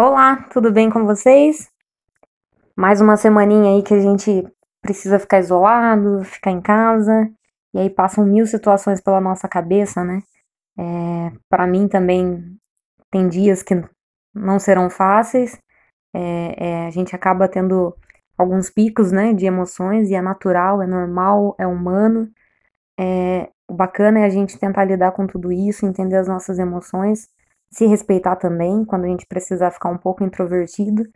Olá, tudo bem com vocês? Mais uma semaninha aí que a gente precisa ficar isolado, ficar em casa, e aí passam mil situações pela nossa cabeça, né? É, para mim também tem dias que não serão fáceis, é, é, a gente acaba tendo alguns picos, né, de emoções, e é natural, é normal, é humano. É, o bacana é a gente tentar lidar com tudo isso, entender as nossas emoções, se respeitar também, quando a gente precisar ficar um pouco introvertido,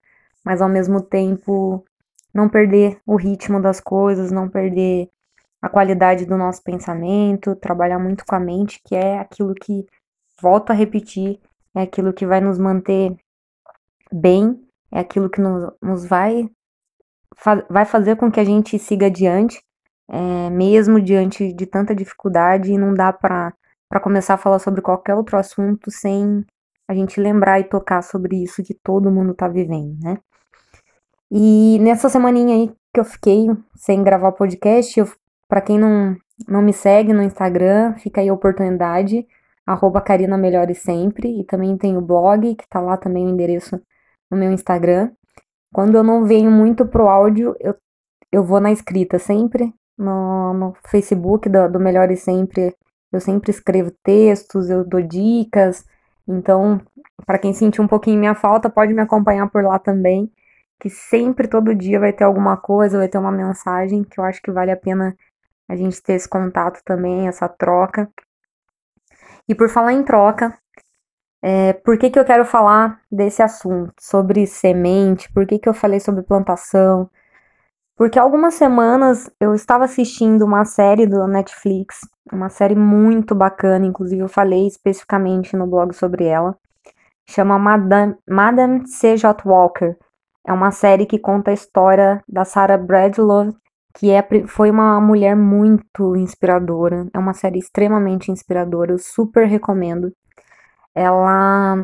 mas ao mesmo tempo não perder o ritmo das coisas, não perder a qualidade do nosso pensamento, trabalhar muito com a mente, que é aquilo que, volto a repetir, é aquilo que vai nos manter bem, é aquilo que nos, nos vai, fa vai fazer com que a gente siga adiante, é, mesmo diante de tanta dificuldade, e não dá para para começar a falar sobre qualquer outro assunto sem a gente lembrar e tocar sobre isso que todo mundo tá vivendo, né? E nessa semaninha aí que eu fiquei sem gravar podcast, eu, pra quem não, não me segue no Instagram, fica aí a oportunidade, arroba Karina Sempre, e também tem o blog, que tá lá também o endereço no meu Instagram. Quando eu não venho muito pro áudio, eu, eu vou na escrita sempre, no, no Facebook do, do Melhore Sempre eu sempre escrevo textos, eu dou dicas. Então, para quem sentir um pouquinho minha falta, pode me acompanhar por lá também, que sempre todo dia vai ter alguma coisa, vai ter uma mensagem que eu acho que vale a pena a gente ter esse contato também, essa troca. E por falar em troca, é, por que, que eu quero falar desse assunto, sobre semente, por que, que eu falei sobre plantação? Porque algumas semanas eu estava assistindo uma série do Netflix, uma série muito bacana, inclusive eu falei especificamente no blog sobre ela. Chama Madame, Madame C.J. Walker. É uma série que conta a história da Sarah Bradlow, que é, foi uma mulher muito inspiradora. É uma série extremamente inspiradora, eu super recomendo. Ela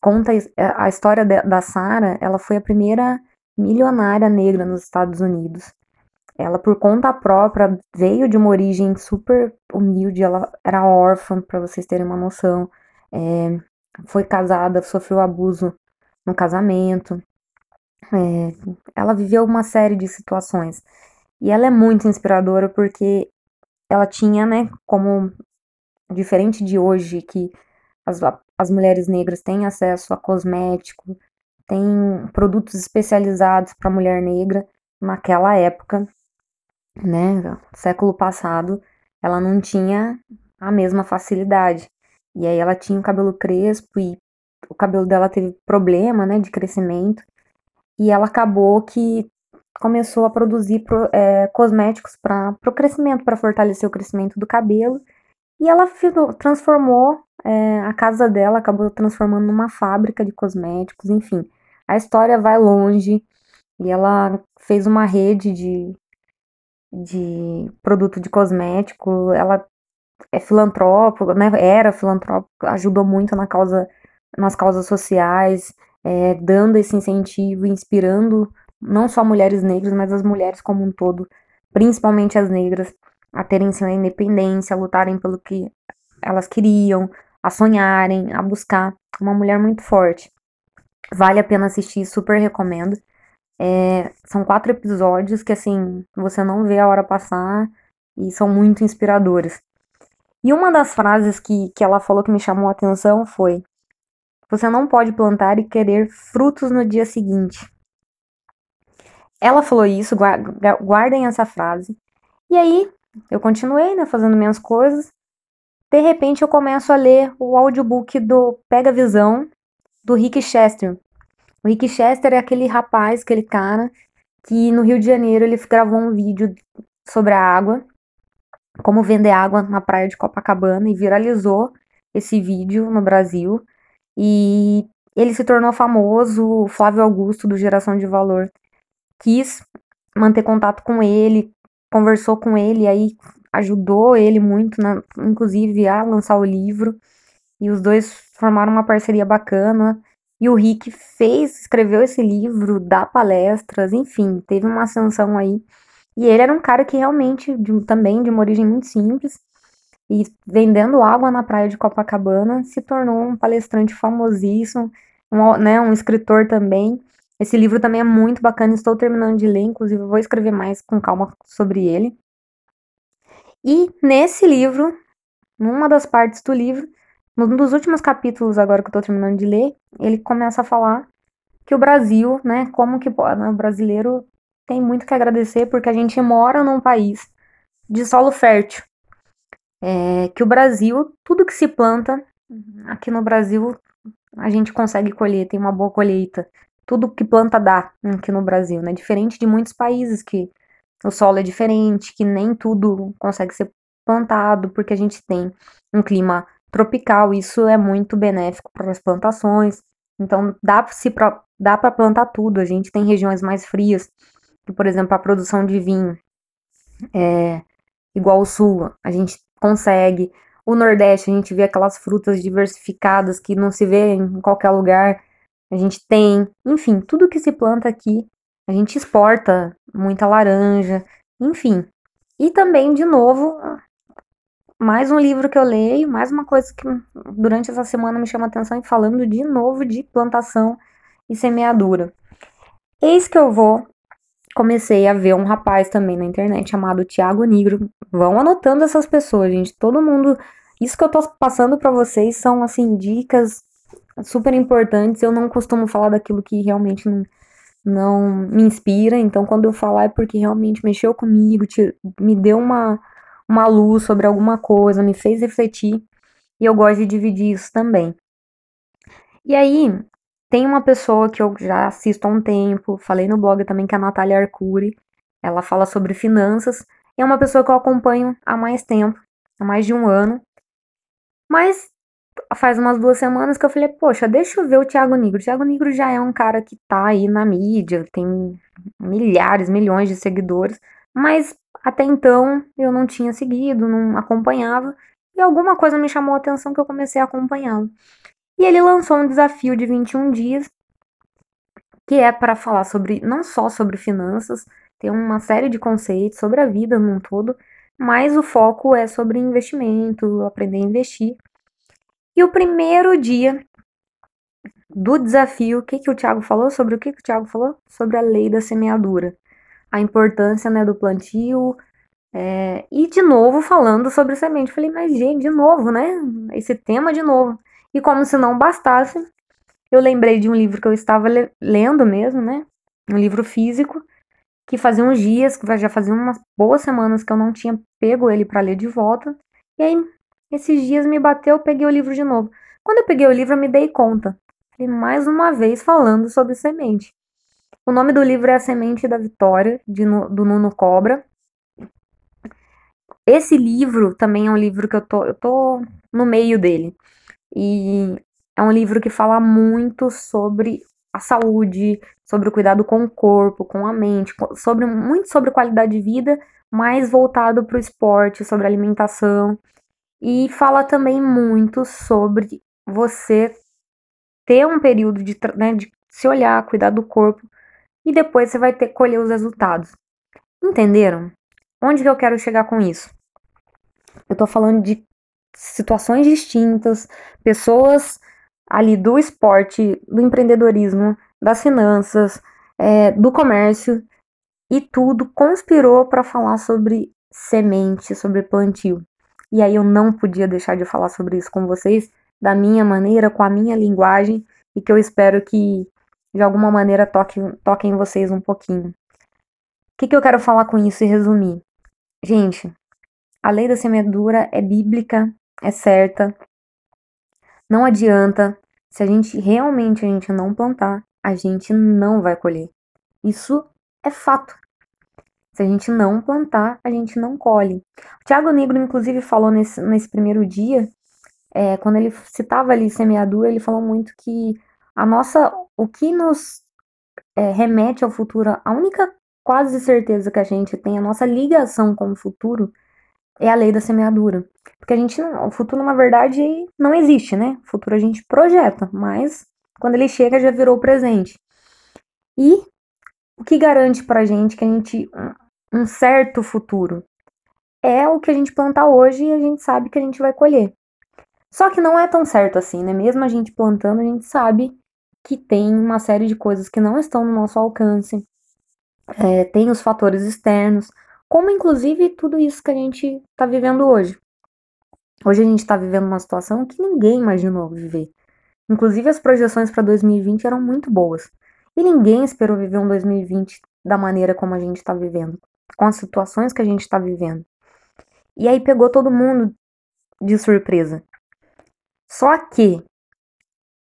conta a história da Sarah, ela foi a primeira milionária negra nos Estados Unidos. Ela, por conta própria, veio de uma origem super humilde, ela era órfã, para vocês terem uma noção. É, foi casada, sofreu abuso no casamento. É, ela viveu uma série de situações. E ela é muito inspiradora porque ela tinha, né, como diferente de hoje, que as, as mulheres negras têm acesso a cosmético, tem produtos especializados para mulher negra. Naquela época, né, século passado, ela não tinha a mesma facilidade. E aí ela tinha o cabelo crespo e o cabelo dela teve problema, né, de crescimento. E ela acabou que começou a produzir é, cosméticos para o crescimento, para fortalecer o crescimento do cabelo. E ela transformou é, a casa dela, acabou transformando numa fábrica de cosméticos, enfim. A história vai longe e ela fez uma rede de, de produto de cosmético. Ela é filantrópica, né? Era filantrópica, ajudou muito na causa, nas causas sociais, é, dando esse incentivo, inspirando não só mulheres negras, mas as mulheres como um todo, principalmente as negras, a terem sua independência, a lutarem pelo que elas queriam, a sonharem, a buscar uma mulher muito forte. Vale a pena assistir, super recomendo. É, são quatro episódios que, assim, você não vê a hora passar e são muito inspiradores. E uma das frases que, que ela falou que me chamou a atenção foi: Você não pode plantar e querer frutos no dia seguinte. Ela falou isso, guardem essa frase. E aí, eu continuei, né, fazendo minhas coisas. De repente, eu começo a ler o audiobook do Pega Visão, do Rick Chester. O Rick Chester é aquele rapaz, aquele cara que no Rio de Janeiro ele gravou um vídeo sobre a água, como vender água na praia de Copacabana e viralizou esse vídeo no Brasil e ele se tornou famoso. O Flávio Augusto do Geração de Valor quis manter contato com ele, conversou com ele, aí ajudou ele muito, né, inclusive a lançar o livro. E os dois formaram uma parceria bacana. E o Rick fez, escreveu esse livro, dá palestras, enfim, teve uma ascensão aí. E ele era um cara que realmente, de, também de uma origem muito simples, e vendendo água na praia de Copacabana, se tornou um palestrante famosíssimo, um, né, um escritor também. Esse livro também é muito bacana, estou terminando de ler, inclusive vou escrever mais com calma sobre ele. E nesse livro, numa das partes do livro, num dos últimos capítulos agora que eu estou terminando de ler, ele começa a falar que o Brasil, né, como que né, o brasileiro tem muito que agradecer porque a gente mora num país de solo fértil. É, que o Brasil, tudo que se planta aqui no Brasil, a gente consegue colher, tem uma boa colheita. Tudo que planta dá aqui no Brasil, né? Diferente de muitos países que o solo é diferente, que nem tudo consegue ser plantado, porque a gente tem um clima tropical, isso é muito benéfico para as plantações. Então dá para dá para plantar tudo. A gente tem regiões mais frias, que, por exemplo, a produção de vinho é igual o sul, a gente consegue. O Nordeste, a gente vê aquelas frutas diversificadas que não se vê em qualquer lugar. A gente tem, enfim, tudo que se planta aqui, a gente exporta muita laranja, enfim. E também, de novo, mais um livro que eu leio, mais uma coisa que durante essa semana me chama atenção e falando de novo de plantação e semeadura. Eis que eu vou comecei a ver um rapaz também na internet chamado Tiago Negro. Vão anotando essas pessoas, gente. Todo mundo. Isso que eu tô passando para vocês são, assim, dicas super importantes. Eu não costumo falar daquilo que realmente não, não me inspira. Então, quando eu falar é porque realmente mexeu comigo, me deu uma, uma luz sobre alguma coisa, me fez refletir. E eu gosto de dividir isso também. E aí, tem uma pessoa que eu já assisto há um tempo, falei no blog também, que é a Natália Arcuri. Ela fala sobre finanças. É uma pessoa que eu acompanho há mais tempo, há mais de um ano. Mas faz umas duas semanas que eu falei, poxa, deixa eu ver o Thiago Negro. O Thiago Negro já é um cara que tá aí na mídia, tem milhares, milhões de seguidores. Mas até então eu não tinha seguido, não acompanhava. E alguma coisa me chamou a atenção que eu comecei a acompanhá-lo. E ele lançou um desafio de 21 dias, que é para falar sobre não só sobre finanças, tem uma série de conceitos sobre a vida num todo, mas o foco é sobre investimento, aprender a investir. E o primeiro dia do desafio, o que, que o Thiago falou? Sobre o que, que o Thiago falou? Sobre a lei da semeadura. A importância né, do plantio. É, e de novo falando sobre semente. Falei, mas gente, de novo, né? Esse tema de novo. E como se não bastasse, eu lembrei de um livro que eu estava le lendo mesmo, né? Um livro físico, que fazia uns dias, que já fazia umas boas semanas que eu não tinha pego ele para ler de volta. E aí, esses dias me bateu, eu peguei o livro de novo. Quando eu peguei o livro, eu me dei conta. E mais uma vez falando sobre semente. O nome do livro é A Semente da Vitória, de, do Nuno Cobra. Esse livro também é um livro que eu tô, eu tô no meio dele. E é um livro que fala muito sobre a saúde, sobre o cuidado com o corpo, com a mente, sobre muito sobre qualidade de vida, mais voltado para o esporte, sobre alimentação. E fala também muito sobre você ter um período de, né, de se olhar, cuidar do corpo, e depois você vai ter que colher os resultados. Entenderam? Onde que eu quero chegar com isso? Eu tô falando de situações distintas, pessoas ali do esporte, do empreendedorismo, das finanças, é, do comércio, e tudo conspirou para falar sobre semente, sobre plantio. E aí eu não podia deixar de falar sobre isso com vocês, da minha maneira, com a minha linguagem, e que eu espero que de alguma maneira toque, toque em vocês um pouquinho. O que, que eu quero falar com isso e resumir? Gente, a lei da semeadura é bíblica, é certa. Não adianta, se a gente realmente a gente não plantar, a gente não vai colher. Isso é fato. Se a gente não plantar, a gente não colhe. O Tiago Negro, inclusive, falou nesse, nesse primeiro dia, é, quando ele citava ali semeadura, ele falou muito que a nossa, o que nos é, remete ao futuro, a única quase certeza que a gente tem, a nossa ligação com o futuro, é a lei da semeadura. Porque a gente não, o futuro na verdade não existe, né? O futuro a gente projeta, mas quando ele chega já virou presente. E o que garante pra gente que a gente um certo futuro é o que a gente plantar hoje e a gente sabe que a gente vai colher. Só que não é tão certo assim, né? Mesmo a gente plantando, a gente sabe que tem uma série de coisas que não estão no nosso alcance, é, tem os fatores externos, como inclusive tudo isso que a gente está vivendo hoje. Hoje a gente está vivendo uma situação que ninguém imaginou viver. Inclusive as projeções para 2020 eram muito boas. E ninguém esperou viver um 2020 da maneira como a gente está vivendo, com as situações que a gente está vivendo. E aí pegou todo mundo de surpresa. Só que,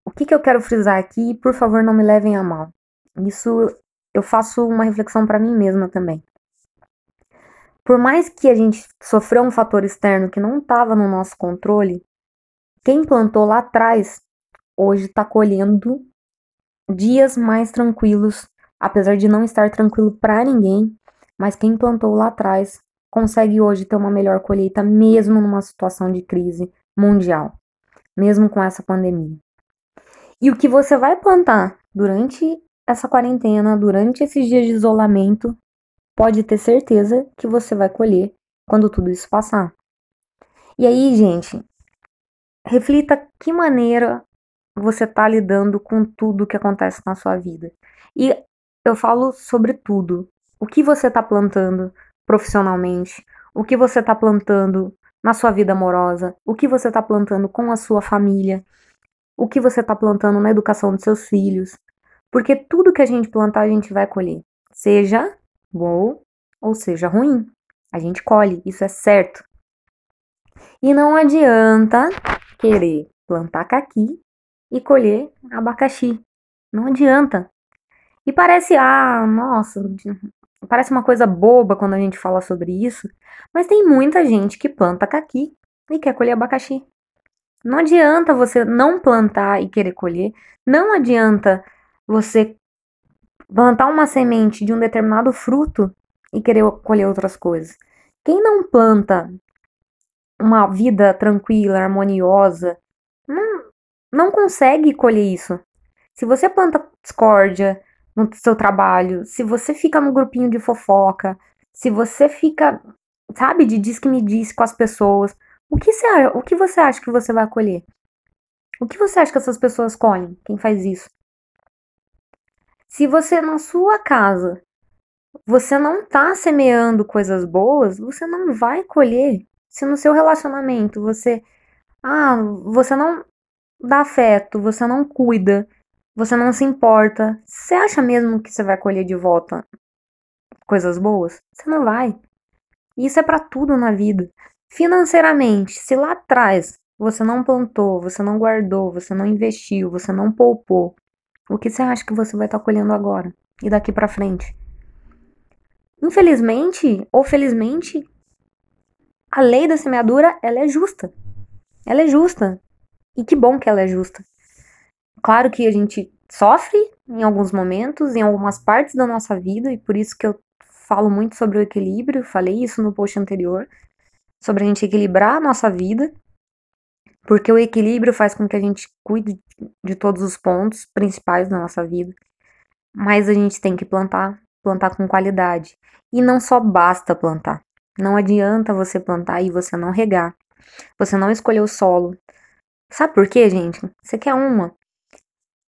o que, que eu quero frisar aqui, por favor, não me levem a mal. Isso eu faço uma reflexão para mim mesma também. Por mais que a gente sofreu um fator externo que não estava no nosso controle, quem plantou lá atrás hoje está colhendo dias mais tranquilos, apesar de não estar tranquilo para ninguém, mas quem plantou lá atrás consegue hoje ter uma melhor colheita mesmo numa situação de crise mundial, mesmo com essa pandemia. E o que você vai plantar durante essa quarentena, durante esses dias de isolamento, pode ter certeza que você vai colher quando tudo isso passar. E aí, gente, reflita que maneira você está lidando com tudo que acontece na sua vida. E eu falo sobre tudo. O que você está plantando profissionalmente, o que você está plantando na sua vida amorosa, o que você está plantando com a sua família, o que você está plantando na educação dos seus filhos. Porque tudo que a gente plantar, a gente vai colher. Seja bom ou seja ruim. A gente colhe, isso é certo. E não adianta querer plantar caqui e colher abacaxi. Não adianta. E parece, ah, nossa, parece uma coisa boba quando a gente fala sobre isso, mas tem muita gente que planta caqui e quer colher abacaxi. Não adianta você não plantar e querer colher, não adianta você plantar uma semente de um determinado fruto e querer colher outras coisas. Quem não planta uma vida tranquila, harmoniosa, não, não consegue colher isso. Se você planta discórdia no seu trabalho, se você fica no grupinho de fofoca, se você fica, sabe, de diz que me diz com as pessoas, o que, você, o que você acha que você vai colher? O que você acha que essas pessoas colhem? Quem faz isso? Se você na sua casa você não tá semeando coisas boas, você não vai colher. Se no seu relacionamento você ah, você não dá afeto, você não cuida, você não se importa, você acha mesmo que você vai colher de volta coisas boas? Você não vai. Isso é para tudo na vida. Financeiramente, se lá atrás você não plantou, você não guardou, você não investiu, você não poupou, o que você acha que você vai estar tá colhendo agora e daqui para frente? Infelizmente ou felizmente, a lei da semeadura, ela é justa. Ela é justa. E que bom que ela é justa. Claro que a gente sofre em alguns momentos, em algumas partes da nossa vida, e por isso que eu falo muito sobre o equilíbrio, falei isso no post anterior, sobre a gente equilibrar a nossa vida, porque o equilíbrio faz com que a gente cuide de todos os pontos principais da nossa vida. Mas a gente tem que plantar, plantar com qualidade. E não só basta plantar. Não adianta você plantar e você não regar. Você não escolher o solo. Sabe por quê, gente? Você quer uma.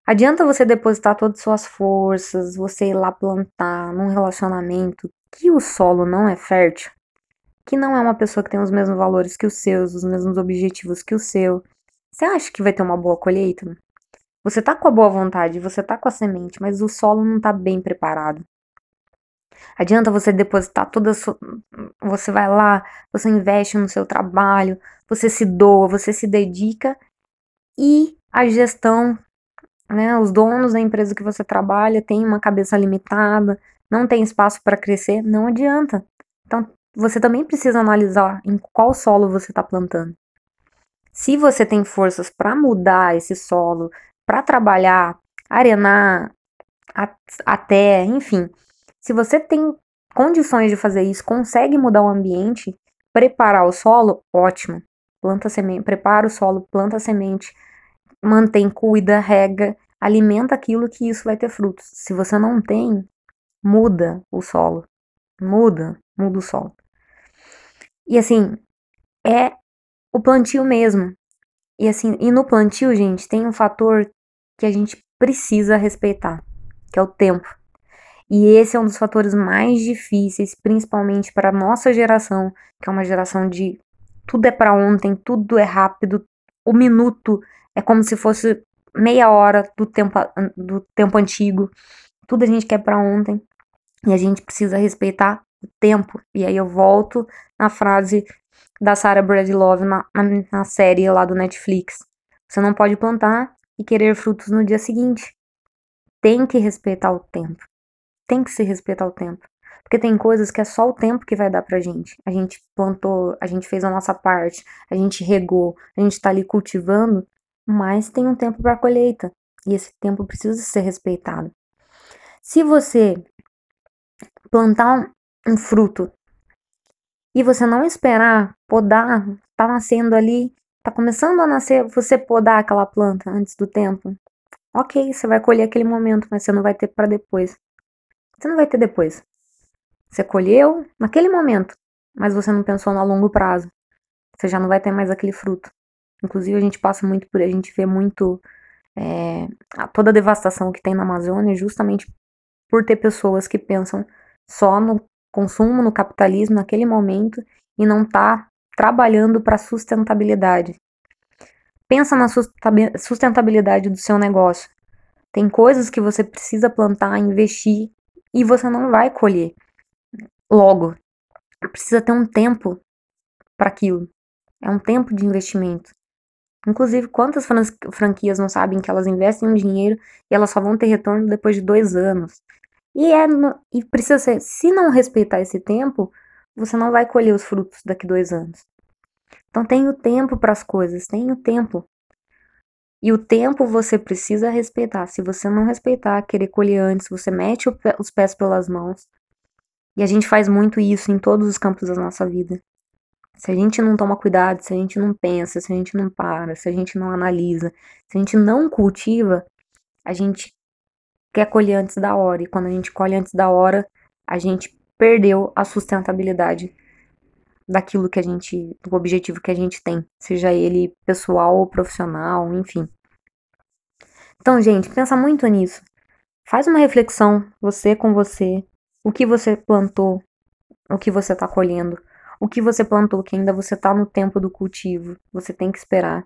Adianta você depositar todas as suas forças, você ir lá plantar num relacionamento que o solo não é fértil, que não é uma pessoa que tem os mesmos valores que os seus, os mesmos objetivos que o seu. Você acha que vai ter uma boa colheita? Você tá com a boa vontade, você tá com a semente, mas o solo não tá bem preparado. Adianta você depositar toda a sua. Você vai lá, você investe no seu trabalho, você se doa, você se dedica e a gestão, né? Os donos da empresa que você trabalha têm uma cabeça limitada, não tem espaço para crescer, não adianta. Você também precisa analisar em qual solo você está plantando. Se você tem forças para mudar esse solo, para trabalhar, arenar, até, enfim, se você tem condições de fazer isso, consegue mudar o ambiente, preparar o solo, ótimo. Planta semente, prepara o solo, planta semente, mantém, cuida, rega, alimenta aquilo que isso vai ter frutos. Se você não tem, muda o solo. Muda, muda o solo. E assim, é o plantio mesmo. E assim, e no plantio, gente, tem um fator que a gente precisa respeitar, que é o tempo. E esse é um dos fatores mais difíceis, principalmente para a nossa geração, que é uma geração de tudo é para ontem, tudo é rápido, o minuto é como se fosse meia hora do tempo, do tempo antigo, tudo a gente quer para ontem e a gente precisa respeitar o tempo. E aí eu volto na frase da Sarah Bradlove na, na, na série lá do Netflix. Você não pode plantar e querer frutos no dia seguinte. Tem que respeitar o tempo. Tem que se respeitar o tempo. Porque tem coisas que é só o tempo que vai dar pra gente. A gente plantou, a gente fez a nossa parte, a gente regou, a gente tá ali cultivando, mas tem um tempo para colheita. E esse tempo precisa ser respeitado. Se você plantar um fruto e você não esperar podar, tá nascendo ali, tá começando a nascer, você podar aquela planta antes do tempo. Ok, você vai colher aquele momento, mas você não vai ter para depois. Você não vai ter depois. Você colheu naquele momento, mas você não pensou no longo prazo. Você já não vai ter mais aquele fruto. Inclusive, a gente passa muito por, a gente vê muito é, toda a devastação que tem na Amazônia justamente por ter pessoas que pensam só no consumo, no capitalismo naquele momento e não tá trabalhando para sustentabilidade. Pensa na sustentabilidade do seu negócio. Tem coisas que você precisa plantar, investir e você não vai colher logo. Precisa ter um tempo para aquilo. É um tempo de investimento. Inclusive, quantas franquias não sabem que elas investem um dinheiro e elas só vão ter retorno depois de dois anos? E, é, e precisa ser, se não respeitar esse tempo, você não vai colher os frutos daqui dois anos. Então tem o tempo para as coisas, tem o tempo. E o tempo você precisa respeitar. Se você não respeitar, querer colher antes, você mete os pés pelas mãos. E a gente faz muito isso em todos os campos da nossa vida. Se a gente não toma cuidado, se a gente não pensa, se a gente não para, se a gente não analisa, se a gente não cultiva, a gente quer colher antes da hora. E quando a gente colhe antes da hora, a gente perdeu a sustentabilidade daquilo que a gente, do objetivo que a gente tem, seja ele pessoal ou profissional, enfim. Então, gente, pensa muito nisso. Faz uma reflexão, você com você, o que você plantou, o que você está colhendo, o que você plantou, que ainda você está no tempo do cultivo, você tem que esperar,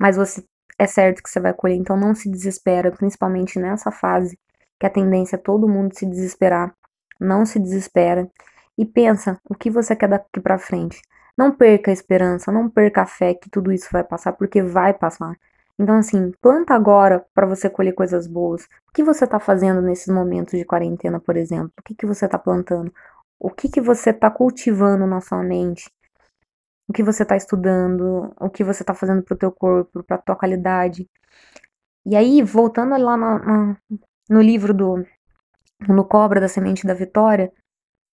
mas você é certo que você vai colher, então não se desespera, principalmente nessa fase que a tendência é todo mundo se desesperar. Não se desespera e pensa o que você quer daqui para frente. Não perca a esperança, não perca a fé que tudo isso vai passar, porque vai passar. Então, assim, planta agora para você colher coisas boas. O que você está fazendo nesses momentos de quarentena, por exemplo? O que, que você está plantando? O que, que você está cultivando na sua mente? O que você está estudando? O que você está fazendo para o teu corpo, para a tua qualidade? E aí, voltando lá no livro do No Cobra da Semente da Vitória,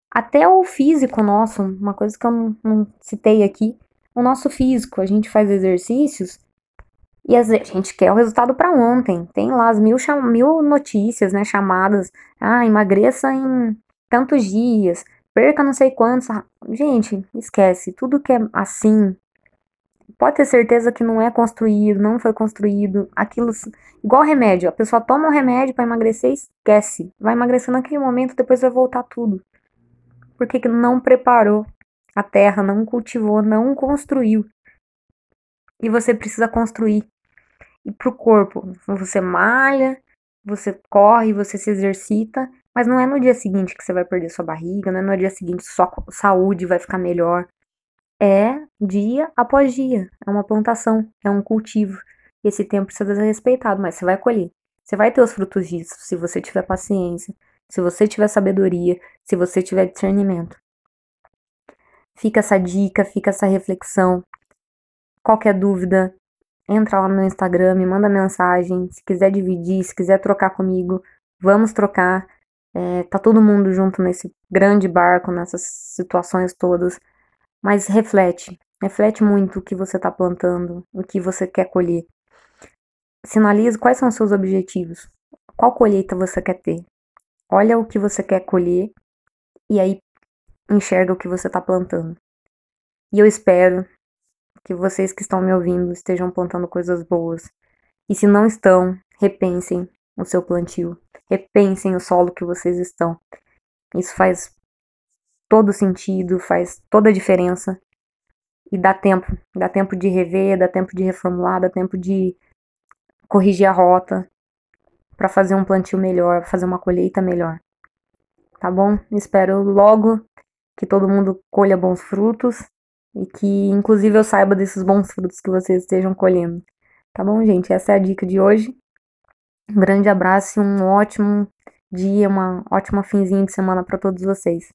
até o físico nosso, uma coisa que eu não, não citei aqui, o nosso físico, a gente faz exercícios e a gente quer o resultado para ontem. Tem lá as mil, mil notícias, né, chamadas, ah, emagreça em tantos dias, perca não sei quantos. Gente, esquece, tudo que é assim, pode ter certeza que não é construído, não foi construído. Aquilo, igual remédio, a pessoa toma um remédio para emagrecer e esquece. Vai emagrecer naquele momento, depois vai voltar tudo. Porque não preparou a terra, não cultivou, não construiu. E você precisa construir. E pro corpo, você malha, você corre, você se exercita, mas não é no dia seguinte que você vai perder sua barriga, não é no dia seguinte sua saúde vai ficar melhor é dia após dia, é uma plantação, é um cultivo. Esse tempo precisa ser respeitado, mas você vai colher. Você vai ter os frutos disso se você tiver paciência, se você tiver sabedoria, se você tiver discernimento. Fica essa dica, fica essa reflexão. Qualquer dúvida, entra lá no meu Instagram, me manda mensagem. Se quiser dividir, se quiser trocar comigo, vamos trocar. É, tá todo mundo junto nesse grande barco, nessas situações todas. Mas reflete, reflete muito o que você está plantando, o que você quer colher. Sinalize quais são os seus objetivos. Qual colheita você quer ter? Olha o que você quer colher e aí enxerga o que você está plantando. E eu espero que vocês que estão me ouvindo estejam plantando coisas boas. E se não estão, repensem o seu plantio. Repensem o solo que vocês estão. Isso faz todo sentido, faz toda a diferença. E dá tempo, dá tempo de rever, dá tempo de reformular, dá tempo de corrigir a rota para fazer um plantio melhor, fazer uma colheita melhor. Tá bom? Espero logo que todo mundo colha bons frutos e que inclusive eu saiba desses bons frutos que vocês estejam colhendo. Tá bom, gente? Essa é a dica de hoje. Um grande abraço e um ótimo dia, uma ótima finzinho de semana para todos vocês.